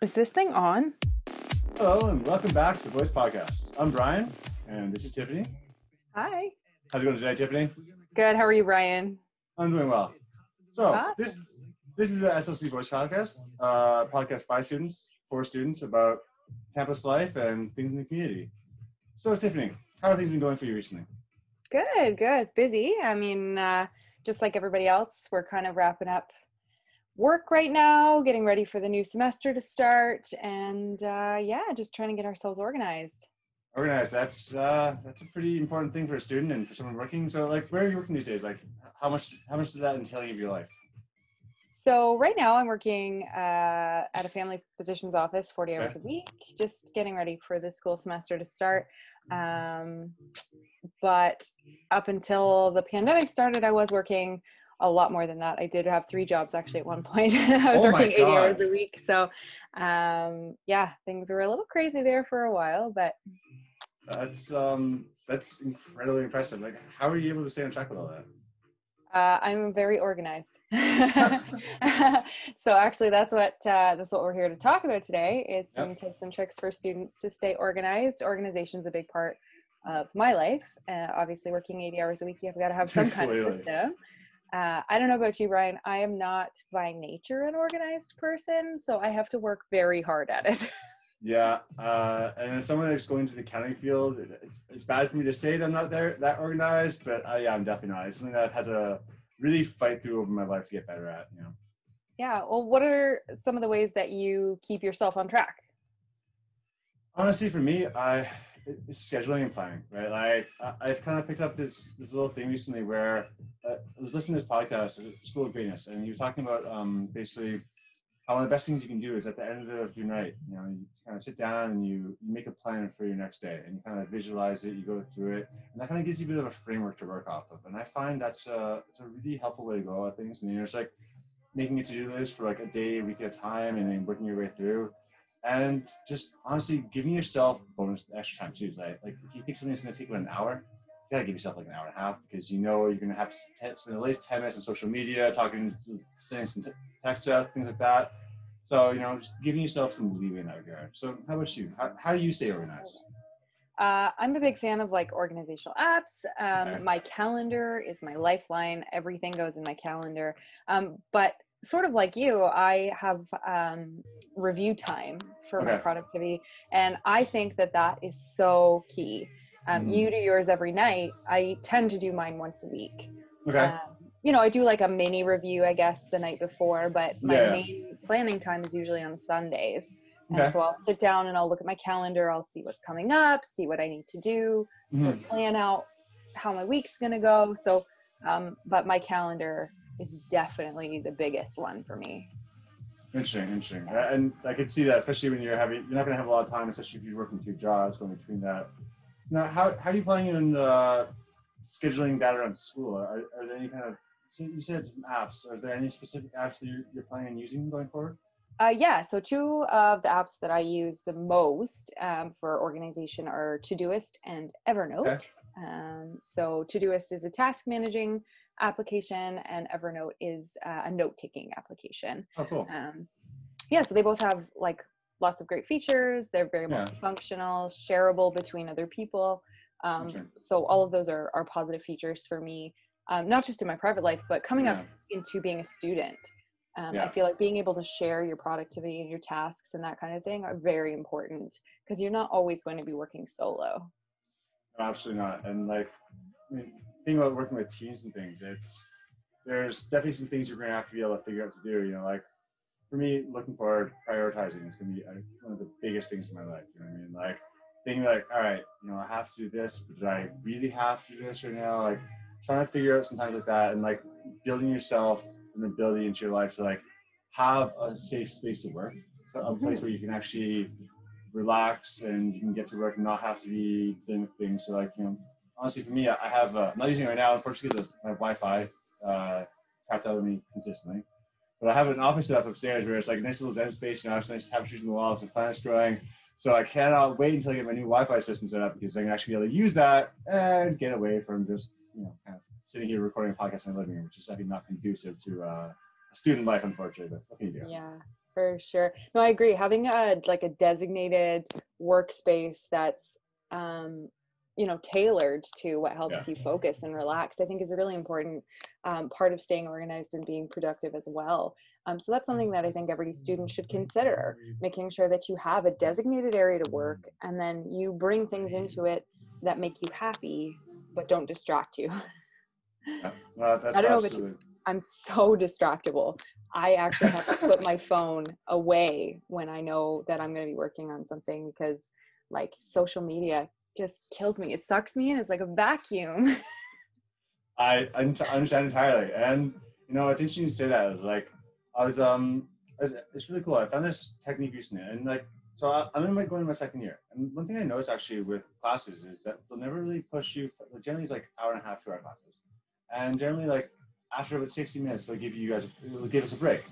Is this thing on? Hello and welcome back to the Voice Podcast. I'm Brian and this is Tiffany. Hi. How's it going today, Tiffany? Good. How are you, Brian? I'm doing well. So Awesome. this this is the SLC Voice Podcast, uh, podcast by students for students about campus life and things in the community. So Tiffany, how are things been going for you recently? Good. Good. Busy. I mean, uh, just like everybody else, we're kind of wrapping up work right now, getting ready for the new semester to start, and uh, yeah, just trying to get ourselves organized. Organized. That's uh, that's a pretty important thing for a student and for someone working. So like, where are you working these days? Like, how much how much does that entail of your life? So right now, I'm working uh, at a family physician's office, 40 hours a week, just getting ready for the school semester to start. Um, but up until the pandemic started, I was working a lot more than that. I did have three jobs actually at one point. I was Oh working 80 hours a week. So um, yeah, things were a little crazy there for a while, but That's um that's incredibly impressive. Like, how are you able to stay on track with all that? uh, I'm very organized. so actually, that's what uh, that's what we're here to talk about today. Is some Yep. tips and tricks for students to stay organized. Organization's a big part of my life. Uh, obviously, working 80 hours a week, you've got to have some kind of system. Uh, I don't know about you, Brian. I am not by nature an organized person, so I have to work very hard at it. Yeah, uh, and as someone that's going to the accounting field, it's, it's bad for me to say that I'm not there that organized, but uh, yeah, I'm definitely not. It's something that I've had to really fight through over my life to get better at. You know, yeah. Well, what are some of the ways that you keep yourself on track? honestly, for me, I it's scheduling and planning, right? Like I, I've kind of picked up this this little thing recently where uh, I was listening to this podcast, School of Greatness, and he was talking about um, basically how one of the best things you can do is at the end of your night, you know, you kind of sit down and you, you make a plan for your next day and you kind of visualize it, you go through it, and that kind of gives you a bit of a framework to work off of. And I find that's a, it's a really helpful way to go at things. And you know, it's like making a to-do list for like a day, a week at a time, and then working your way through. And just honestly giving yourself bonus extra time too. Like, like if you think something's going to take about an hour, you gotta give yourself like an hour and a half because you know you're gonna have to spend at least ten minutes on social media, talking, sending some text out, things like that. So you know, just giving yourself some leeway in that regard. So how about you? How, how do you stay organized? Uh, I'm a big fan of like organizational apps. Um, Okay. My calendar is my lifeline. Everything goes in my calendar. Um, but sort of like you, I have um, review time for my productivity, and I think that that is so key. Um, Mhm. You do yours every night. I tend to do mine once a week. Okay. Um, you know, I do like a mini review, I guess, the night before, but my Yeah. main planning time is usually on Sundays. And Okay. so I'll sit down and I'll look at my calendar. I'll see what's coming up, see what I need to do, Mhm. plan out how my week's gonna go. So, um, but my calendar is definitely the biggest one for me. Interesting, interesting. Uh, And I can see that, especially when you're having, you're not gonna have a lot of time, especially if you're working two jobs going between that. Now, how how are you planning on uh, scheduling that around school? Are, are there any kind of you said some apps? Are there any specific apps that you're, you're planning on using going forward? Uh, yeah, so two of the apps that I use the most um, for organization are Todoist and Evernote. Okay. Um, so Todoist is a task managing application, and Evernote is uh, a note taking application. Oh, cool. Um, yeah, so they both have like lots of great features. They're very Yeah. multifunctional, shareable between other people. Um, Gotcha. so all of those are, are positive features for me, um, not just in my private life, but coming up into being a student. Um, I feel like being able to share your productivity and your tasks and that kind of thing are very important because you're not always going to be working solo. No, absolutely not. And like, I mean, thinking about working with teams and things, it's there's definitely some things you're going to have to be able to figure out to do. You know, like for me, looking forward, prioritizing is going to be uh, one of the biggest things in my life. You know what I mean? Like thinking like, all right, you know, I have to do this, but do I really have to do this right now? Like trying to figure out sometimes like that, and like building yourself an ability into your life to like have a safe space to work, so a place where you can actually relax and you can get to work and not have to be dealing with things. So like, you know, honestly for me, I have, uh, I'm not using it right now, unfortunately, because my Wi-Fi uh, out of me consistently. But I have an office set up upstairs where it's like a nice little zen space, you know, I have nice tapestries on the walls and plants growing. So I cannot wait until I get my new Wi-Fi system set up because I can actually be able to use that and get away from just, you know, kind of sitting here recording a podcast in my living room, which is think not conducive to uh, student life, unfortunately. But what can you do? Yeah, for sure no i agree having a like a designated workspace that's um you know tailored to what helps Yeah. you focus and relax i think is a really important um, part of staying organized and being productive as well um, so that's something that i think every student should consider making sure that you have a designated area to work and then you bring things into it that make you happy but don't distract you Yeah. That's I don't know if absolutely. i'm so distractible i actually have to put my phone away when i know that i'm going to be working on something because like social media just kills me it sucks me in it's like a vacuum I understand entirely, and you know it's interesting you say that. Like I was um, it's really cool. I found this technique recently, and like so I, I'm in my going to my second year, and one thing I noticed actually with classes is that they'll never really push you. Generally, it's like hour and a half, two hour classes, and generally like after about 60 minutes, they'll give you guys they'll give us a break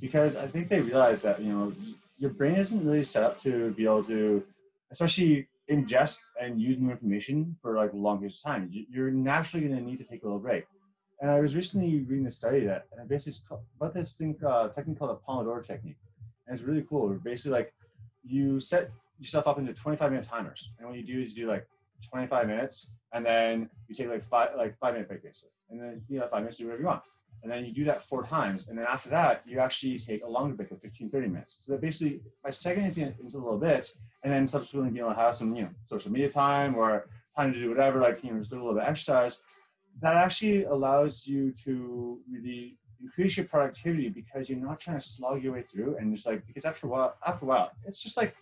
because I think they realize that you know your brain isn't really set up to be able to, especially ingest and use new information for like the longest time. You- You're naturally going to need to take a little break. And I was recently reading a study that and basically about this thing uh, technique called the Pomodoro technique, and it's really cool. Basically, like you set yourself up into 25 minute timers, and what you do is you do like 25 minutes, and then you take like five like five minute break basically, and then you have five minutes do whatever you want. And then you do that four times, and then after that, you actually take a longer break of 15, 30 minutes. So that basically, by segmenting it into little bits, and then subsequently able to have some, you know, social media time or time to do whatever, like, you know, just do a little bit of exercise, that actually allows you to really increase your productivity because you're not trying to slog your way through. And it's like, because after a while, after a while, it's just like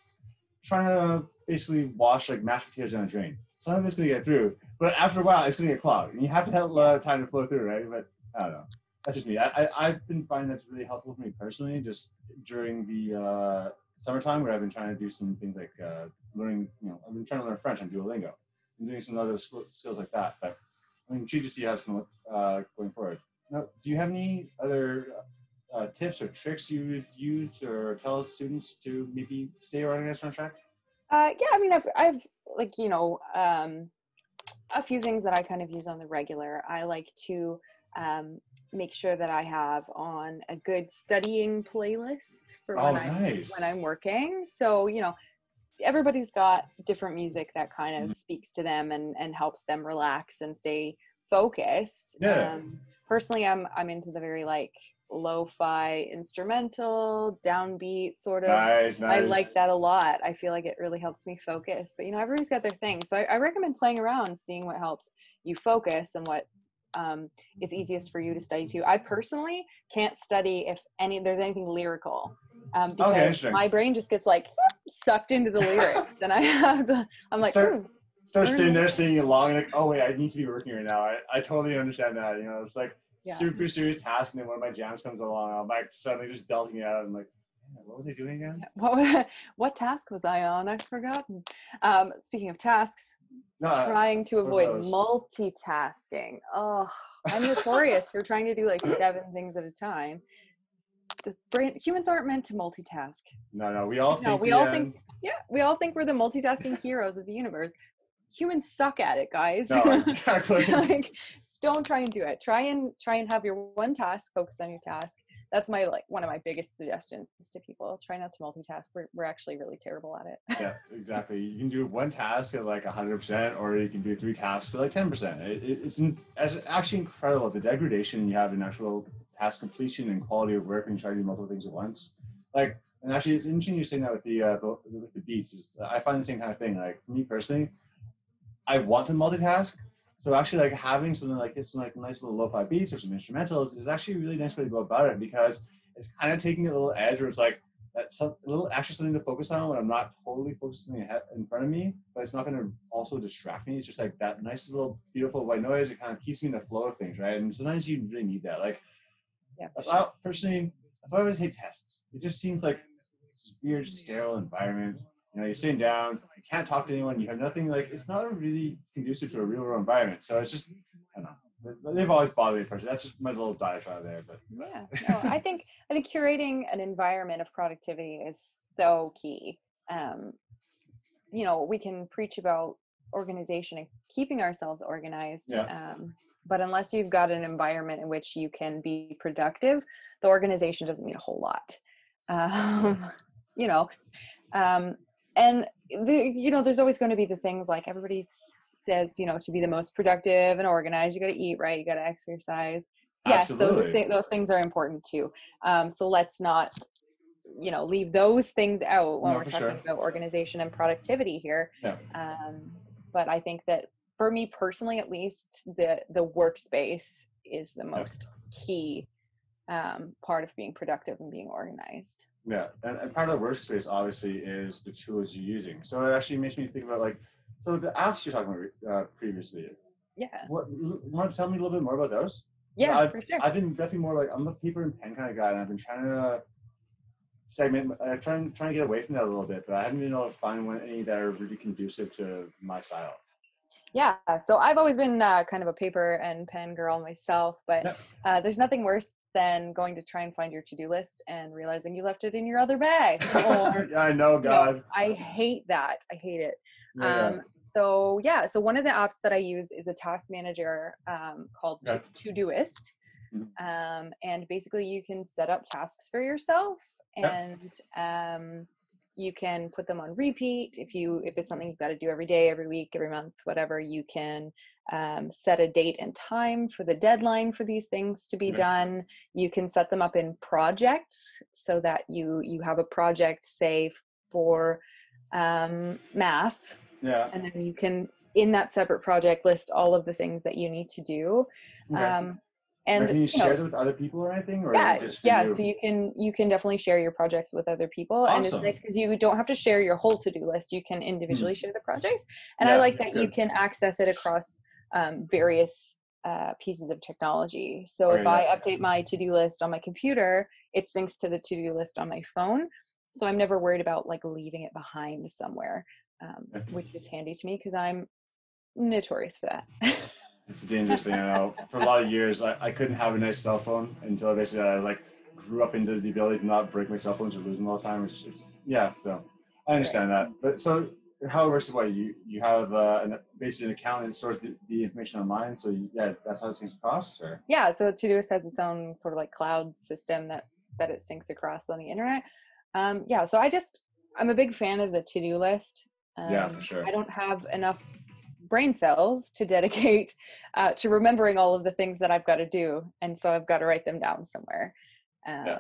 trying to basically wash like mashed potatoes down a drain. Some of it's going to get through, but after a while, it's going to get clogged. And you have to have a lot of time to flow through, right? But I don't know. That's just me. I, I, I've been finding that's really helpful for me personally, just during the uh, summertime where I've been trying to do some things like uh, learning, you know, I've been trying to learn French on Duolingo and doing some other sk- skills like that. But I'm intrigued to see how it's going uh, going forward. Now, do you have any other uh, tips or tricks you would use or tell students to maybe stay on organized on track? Uh, yeah, I mean, I've, I've like you know, um, a few things that I kind of use on the regular. I like to um, make sure that I have on a good studying playlist for Oh, when I'm when I'm working. So you know, everybody's got different music that kind of Mhm. speaks to them and and helps them relax and stay focused. Yeah. Um, personally, I'm I'm into the very like lo-fi instrumental downbeat sort of Nice, nice. I like that a lot. I feel like it really helps me focus. But you know, everybody's got their thing. So I, I recommend playing around, seeing what helps you focus and what um, is easiest for you to study too. I personally can't study if any there's anything lyrical. Um, because interesting. my brain just gets like sucked into the lyrics, and I have to. I'm like, Start- "Hmm, Start sitting there singing along, and like, oh wait, I need to be working right now. I, I totally understand that. You know, it's like Yeah. super serious task, and then one of my jams comes along, I'm like suddenly just belting it out. I'm like, what was I doing again? what what task was I on? I've forgotten. Um, speaking of tasks, No, trying to avoid multitasking. Oh, I'm notorious for trying to do like seven things at a time. The brain, humans aren't meant to multitask. no, no. We all think. No, we all end- think- Yeah, we all think we're the multitasking heroes of the universe. Humans suck at it, guys. No, exactly. like, don't try and do it. Try and try and have your one task. Focus on your task. That's my like one of my biggest suggestions to people. Try not to multitask. We're we're actually really terrible at it. yeah, exactly. You can do one task at like 100%, or you can do three tasks at like 10%. It, it, it's, it's actually incredible the degradation you have in actual task completion and quality of work when you try to do multiple things at once. Like, and actually, it's interesting you're saying that with the, uh, with the beats. I find the same kind of thing. Like for me personally, I want to multitask. So actually, like having something like it's like nice little lo-fi beats or some instrumentals is actually a really nice way to go about it because it's kind of taking a little edge where it's like that's some, a little extra something to focus on when I'm not totally focusing ahead in front of me, but it's not going to also distract me. It's just like that nice little beautiful white noise. It kind of keeps me in the flow of things, right? And sometimes you really need that. Like, Yeah. that's why, personally, that's why I always hate tests. It just seems like this weird, sterile environment. You know, you're sitting down, you can't talk to anyone, you have nothing. Like, it's not really conducive to a real world environment. So it's just, I don't know. They- They've always bothered me personally. That's just my little diatribe there, but yeah no, i think i think curating an environment of productivity is so key um you know we can preach about organization and keeping ourselves organized Yeah. um but unless you've got an environment in which you can be productive the organization doesn't mean a whole lot um, you know um, and the, you know there's always going to be the things like everybody says you know to be the most productive and organized you got to eat right you got to exercise yes those are th- those things are important too um, so let's not you know leave those things out when no, we're talking sure. about organization and productivity here yeah. um, but i think that for me personally at least the the workspace is the most yeah. key um, part of being productive and being organized yeah and, and part of the workspace obviously is the tools you're using. So it actually makes me think about like so the apps you're talking about uh, previously yeah. what you want to tell me a little bit more about those? Yeah I've, for sure. I've been definitely more like i'm a paper and pen kind of guy and i've been trying to segment uh, trying trying to get away from that a little bit but i haven't been able to find one any that are really conducive to my style. Yeah so i've always been uh, kind of a paper and pen girl myself but uh, there's nothing worse than going to try and find your to-do list and realizing you left it in your other bag. Or, i know god. You know, i hate that. I hate it. Yeah. um, so yeah so one of the apps that i use is a task manager um, called yeah. todoist. Mm-hmm. um, and basically you can set up tasks for yourself and um, you can put them on repeat. If you if it's something you've got to do every day every week every month whatever you can um, set a date and time for the deadline for these things to be done you can set them up in projects so that you you have a project say for um, math yeah and then you can in that separate project list all of the things that you need to do okay. um, and can you, you share know, with other people or anything or yeah yeah you? so you can you can definitely share your projects with other people awesome. and it's nice because you don't have to share your whole to-do list you can individually mm-hmm. share the projects and yeah, i like that good. you can access it across um, various uh, pieces of technology so if i update my to-do list on my computer it syncs to the to-do list on my phone so i'm never worried about like leaving it behind somewhere um, which is handy to me because i'm notorious for that It's a dangerous thing. I know. For a lot of years, I, I couldn't have a nice cell phone until I basically I like grew up into the ability to not break my cell phones or lose them all the time. It's, it's, yeah, so I understand that. But so how it works is what you you have uh, an, basically an account and stores the, the information online. So you, yeah, that's how it syncs across. Or yeah, so Todoist has its own sort of like cloud system that that it syncs across on the internet. Um, yeah, so I just I'm a big fan of the to do list. Um, yeah, for um, sure. I don't have enough brain cells to dedicate uh, to remembering all of the things that I've got to do, and so I've got to write them down somewhere. Um, yeah.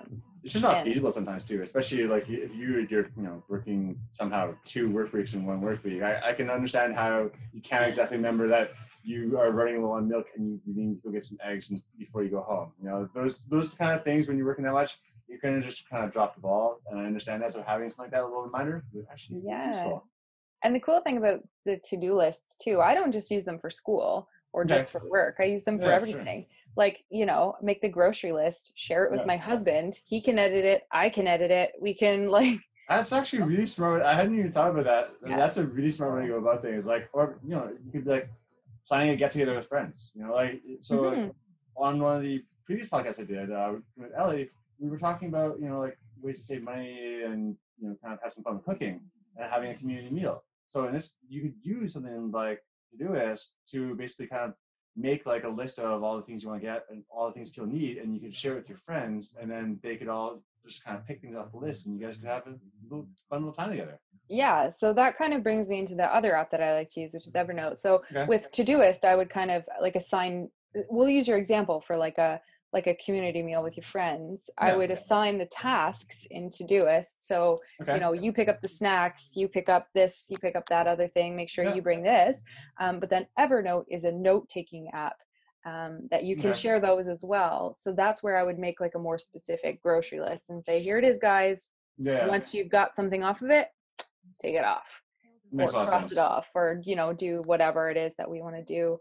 It's just not feasible sometimes too, especially like if you you're you know working somehow two work weeks in one work week. I, I can understand how you can't exactly remember that you are running low on milk and you, you need to go get some eggs before you go home. You know those those kind of things when you're working that much, you're gonna just kind of drop the ball. And I understand that. So having something like that, a little reminder, would actually yeah. useful. And the cool thing about the to-do lists too, I don't just use them for school or just for work. I use them for yeah, everything. Sure. Like, you know, make the grocery list, share it with yeah. my husband. He can edit it, I can edit it. We can like That's actually really smart. I hadn't even thought about that. Yeah. That's a really smart way to go about things. Like or you know, you could be like planning a get together with friends. You know, like so mm-hmm. like, on one of the previous podcasts I did uh, with Ellie, we were talking about, you know, like ways to save money and you know, kind of have some fun cooking and having a community meal. So in this, you could use something like Todoist to basically kind of make like a list of all the things you want to get and all the things you'll need, and you can share it with your friends, and then they could all just kind of pick things off the list, and you guys could have a little fun little time together. Yeah, so that kind of brings me into the other app that I like to use, which is Evernote. So okay. with Todoist, I would kind of like assign. Uh, we'll use your example for like a like a community meal with your friends, yeah. I would assign the tasks in Todoist. So, okay. you know, you pick up the snacks, you pick up this, you pick up that other thing, make sure yeah. you bring this. Um, but then Evernote is a note taking app um, that you can share those as well. So that's where I would make like a more specific grocery list and say, here it is, guys. Yeah. Once you've got something off of it, take it off. Makes or cross it off or, you know, do whatever it is that we want to do.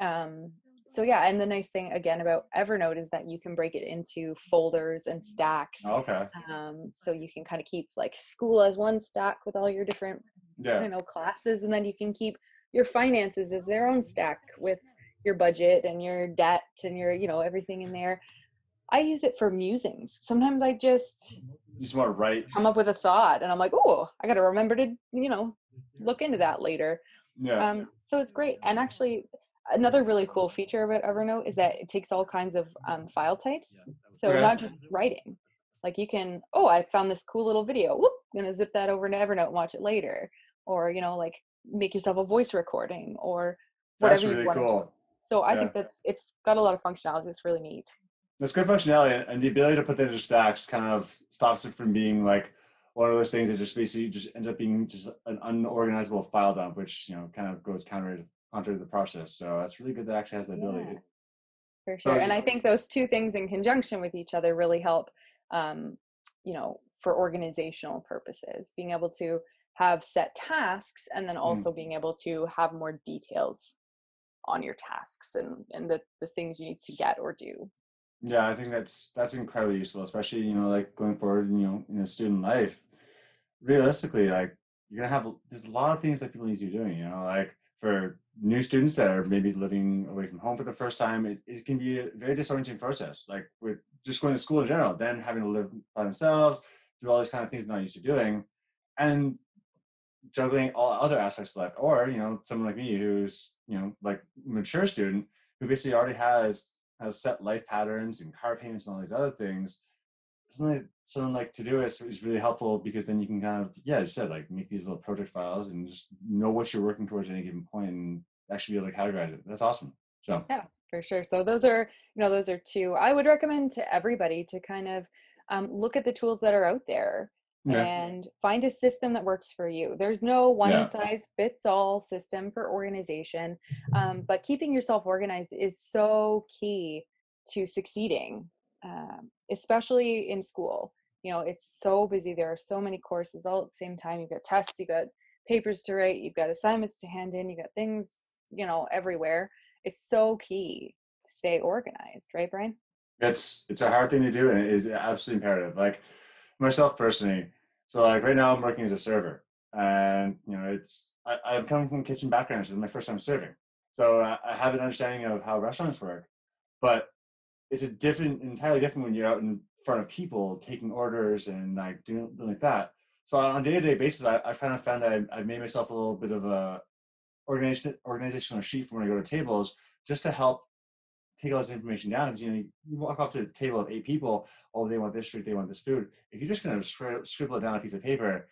Um, so yeah and the nice thing again about evernote is that you can break it into folders and stacks okay. um, so you can kind of keep like school as one stack with all your different yeah. you know classes and then you can keep your finances as their own stack with your budget and your debt and your you know everything in there. I use it for musings. Sometimes i just you just want to write. come up with a thought and i'm like oh i gotta remember to you know look into that later. Yeah. um so it's great and actually another really cool feature about Evernote is that it takes all kinds of um, file types. So not just writing. like you can oh i found this cool little video whoop i'm gonna zip that over to evernote and watch it later or you know like make yourself a voice recording or whatever really you want cool. so i Yeah. think that's it's got a lot of functionality it's really neat That's good functionality, and- and the ability to put that into stacks kind of stops it from being like one of those things that just basically just ends up being just an unorganizable file dump, which you know kind of goes counter to, counter to the process. So that's really good that actually has the ability. Yeah. for So sure and i think those two things in conjunction with each other really help um, you know for organizational purposes being able to have set tasks and then also being able to have more details on your tasks and and the, the things you need to get or do Yeah, I think that's that's incredibly useful, especially you know like going forward, you know, in a student life. Realistically, like you're gonna have there's a lot of things that people need to be doing. You know, like for new students that are maybe living away from home for the first time, it, it can be a very disorienting process. Like with just going to school in general, then having to live by themselves, do all these kind of things they're not used to doing, and juggling all other aspects of life. Or you know, someone like me who's you know like mature student who basically already has have set life patterns and car payments and all these other things. Something like, something like Todoist is really helpful because then you can kind of, yeah, as you said, like make these little project files and just know what you're working towards at any given point and actually be able to categorize it. That's awesome. So, Yeah. for sure so those are you know those are two i would recommend to everybody to kind of um, look at the tools that are out there and find a system that works for you. There's no one Yeah. size fits all system for organization, um, but keeping yourself organized is so key to succeeding, um, especially in school. You know, it's so busy. There are so many courses all at the same time. You've got tests, you've got papers to write, you've got assignments to hand in, you've got things, you know, everywhere. It's so key to stay organized, right, Brian? it's it's a hard thing to do and it is absolutely imperative. Like myself personally, so like right now I'm working as a server and you know it's I, I've come from kitchen background, so it's my first time serving. So I, I have an understanding of how restaurants work, but it's a different, entirely different when you're out in front of people taking orders and like doing, doing like that. So on a day-to-day basis, I, I've kind of found that I've, made myself a little bit of a organization, organizational sheet for when I go to tables, just to help take all this information down. Because you know, you walk up to a table of eight people, oh, they want this drink, they want this food. If you're just going to scri- scribble it down on a piece of paper,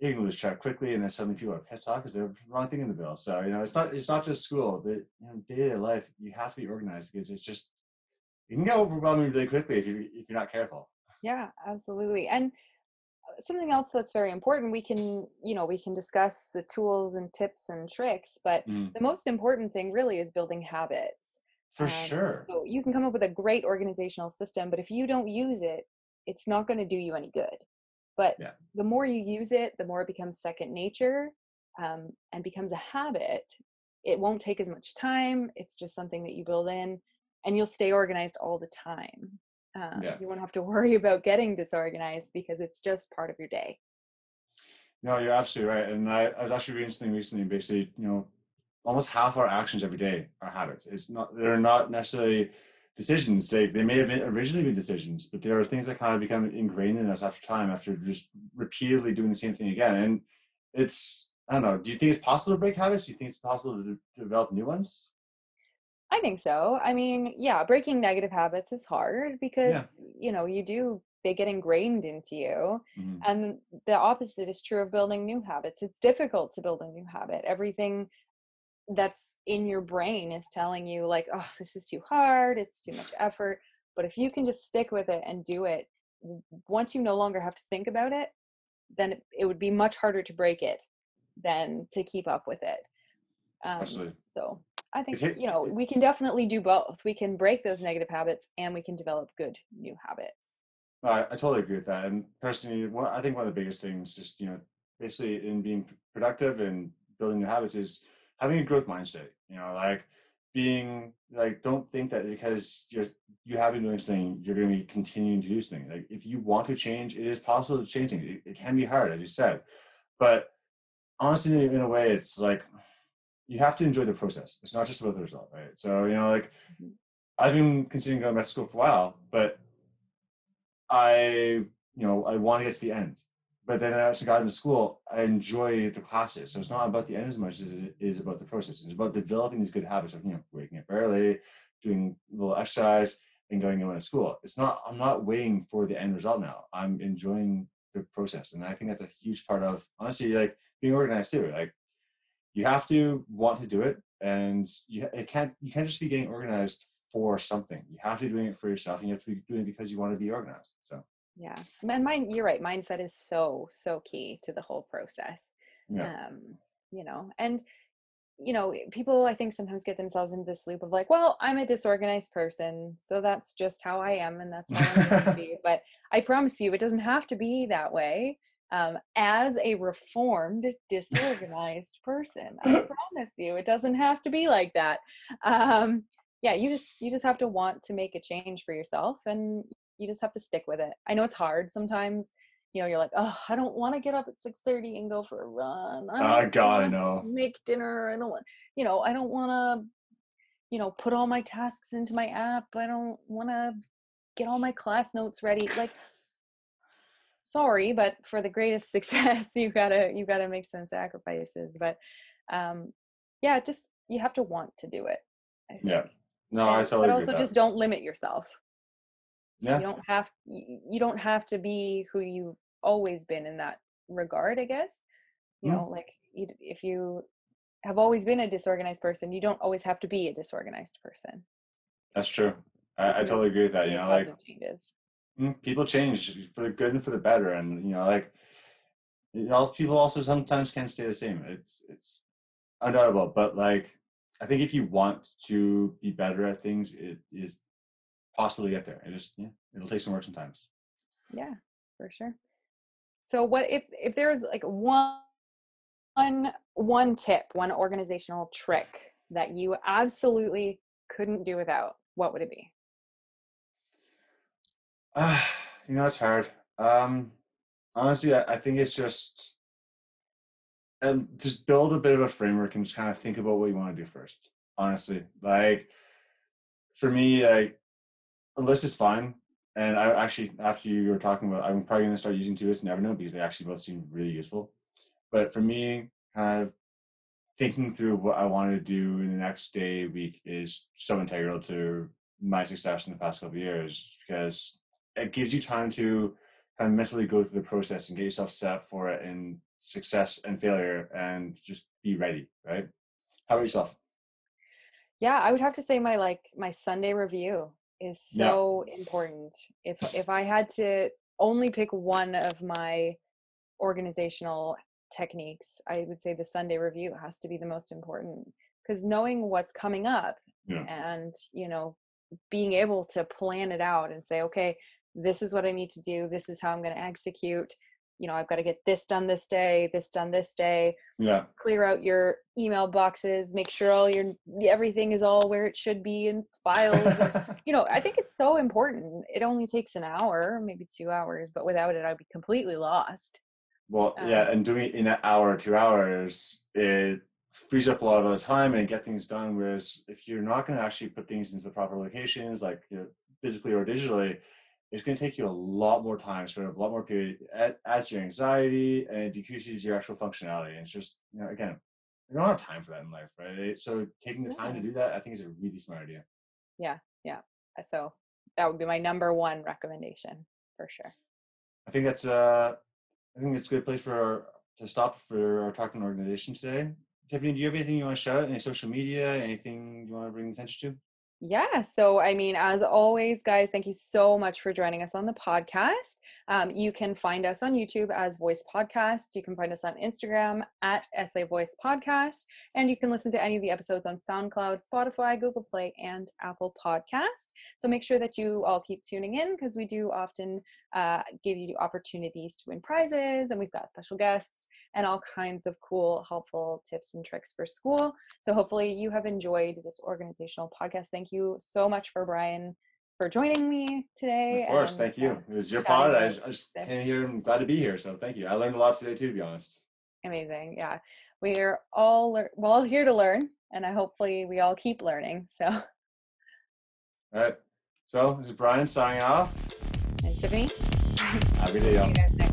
you can lose track quickly, and then suddenly people are pissed off because they're the wrong thing in the bill. So you know, it's not it's not just school. The you know, day-to-day life, you have to be organized because it's just it can get overwhelming really quickly if you if you're not careful. Yeah, absolutely. And uh, something else that's very important, we can, you know, we can discuss the tools and tips and tricks, but Mm. the most important thing really is building habits. For Um, sure. So you can come up with a great organizational system, but if you don't use it, it's not going to do you any good. But Yeah. the more you use it, the more it becomes second nature um, and becomes a habit. It won't take as much time. It's just something that you build in, and you'll stay organized all the time. Um, Yeah. You won't have to worry about getting disorganized because it's just part of your day. No, you're absolutely right. And I, I was actually reading something recently. Basically, you know, almost half our actions every day are habits. It's not they're not necessarily decisions. They they may have been originally been decisions, but there are things that kind of become ingrained in us after time, after just repeatedly doing the same thing again. And it's I don't know. Do you think it's possible to break habits? Do you think it's possible to, to develop new ones? I think so. I mean, yeah, breaking negative habits is hard because, you know, you do, they get ingrained into you. Mhm. And the opposite is true of building new habits. It's difficult to build a new habit. Everything that's in your brain is telling you, like, oh, this is too hard, it's too much effort. But if you can just stick with it and do it, once you no longer have to think about it, then it, it would be much harder to break it than to keep up with it. Um, Absolutely. so I think, you know, we can definitely do both. We can break those negative habits and we can develop good new habits. I, I totally agree with that. And personally, one, I think one of the biggest things, just you know, basically in being productive and building new habits, is having a growth mindset. You know, like being like, don't think that because you're you have been doing something, you're going to be continuing to do something. Like, if you want to change, it is possible to change things. It, it can be hard, as you said, but honestly, in a way, it's like you have to enjoy the process. It's not just about the result, right? So you know, like Mhm. I've been considering going back to school for a while, but I, you know, I want to get to the end. But then I actually got into school, I enjoy the classes. So it's not about the end as much as it is about the process. It's about developing these good habits of, you know, waking up early, doing a little exercise, and going to school. It's not. I'm not waiting for the end result now. I'm enjoying the process, and I think that's a huge part of honestly like being organized too. Like you have to want to do it, and you it can't you can't just be getting organized for something. You have to be doing it for yourself, and you have to be doing it because you want to be organized. So yeah, and mine. You're right. Mindset is so so key to the whole process. yeah, Um, you know, and you know, people I think sometimes get themselves into this loop of like, well, I'm a disorganized person, so that's just how I am, and that's how I'm going to be. But I promise you, it doesn't have to be that way. Um, as a reformed, disorganized person, I promise you, it doesn't have to be like that. Um, yeah, you just you just have to want to make a change for yourself, and you just have to stick with it. I know it's hard sometimes you know, you're like, oh, I don't want to get up at six thirty and go for a run. I oh God, I know. Make dinner. I don't want, you know, I don't want to, you know, put all my tasks into my app. I don't want to get all my class notes ready. Like, sorry, but for the greatest success, you gotta you gotta make some sacrifices. But um, yeah, just you have to want to do it. Yeah. No, I And- totally but also just don't limit yourself Yeah, you don't have you, don't have to be who you've always been in that regard i guess you Mm. know like you, if you have always been a disorganized person you don't always have to be a disorganized person that's true. I, I totally agree with that. You know, like changes Mm, people change for the good and for the better, and you know, like you know, people also sometimes can stay the same. It's it's undoubtable, but like I think if you want to be better at things, it is possible to get there. It just yeah, it'll take some work sometimes. yeah for sure so what if if there's like one one one tip one organizational trick that you absolutely couldn't do without what would it be Uh, you know, it's hard. Um, honestly, I, I think it's just and just build a bit of a framework and just kind of think about what you want to do first. Honestly, like for me, like a list is fine. And I actually, after you were talking about, I'm probably going to start using Todoist and Evernote because they actually both seem really useful. But for me, kind of thinking through what I want to do in the next day, week is so integral to my success in the past couple of years because it gives you time to kind of mentally go through the process and get yourself set up for it and success and failure and just be ready, right? How about yourself? yeah i would have to say my like my sunday review is Yeah. so important if if i had to only pick one of my organizational techniques i would say the sunday review has to be the most important because knowing what's coming up Yeah. and you know being able to plan it out and say okay this is what i need to do this is how i'm going to execute you know i've got to get this done this day this done this day Yeah. clear out your email boxes make sure all your everything is all where it should be in files you know i think it's so important it only takes an hour maybe two hours but without it i'd be completely lost Well, yeah, Um, and doing it in that hour, two hours, it frees up a lot of the time and get things done. Whereas if you're not going to actually put things into the proper locations, like you know, physically or digitally, it's going to take you a lot more time, spend a lot more period, add, adds your anxiety, and it decreases your actual functionality. And it's just, you know, again, we don't have time for that in life, right? So taking the time to do that, I think, is a really smart idea. Yeah, yeah. So that would be my number one recommendation for sure I think that's uh, I think it's a good place for to stop for our talking organization today. Tiffany, do you have anything you want to shout? Out? Any social media? Anything you want to bring attention to? Yeah. So, I mean, as always, guys, thank you so much for joining us on the podcast. Um, you can find us on YouTube as Voice Podcast. You can find us on Instagram at SA Voice Podcast. And you can listen to any of the episodes on SoundCloud, Spotify, Google Play, and Apple Podcast. So make sure that you all keep tuning in because we do often uh, give you opportunities to win prizes and we've got special guests and all kinds of cool, helpful tips and tricks for school. So hopefully you have enjoyed this organizational podcast. Thank you so much for Brian for joining me today. Of course, and, thank you. It was your pod. I, I just came here. I'm glad to be here. So thank you. I learned a lot today too, to be honest. amazing. Yeah. We're all we're all here to learn and I hopefully we all keep learning. So All right. So this is Brian signing off. And Tiffany, Have a good day, y'all.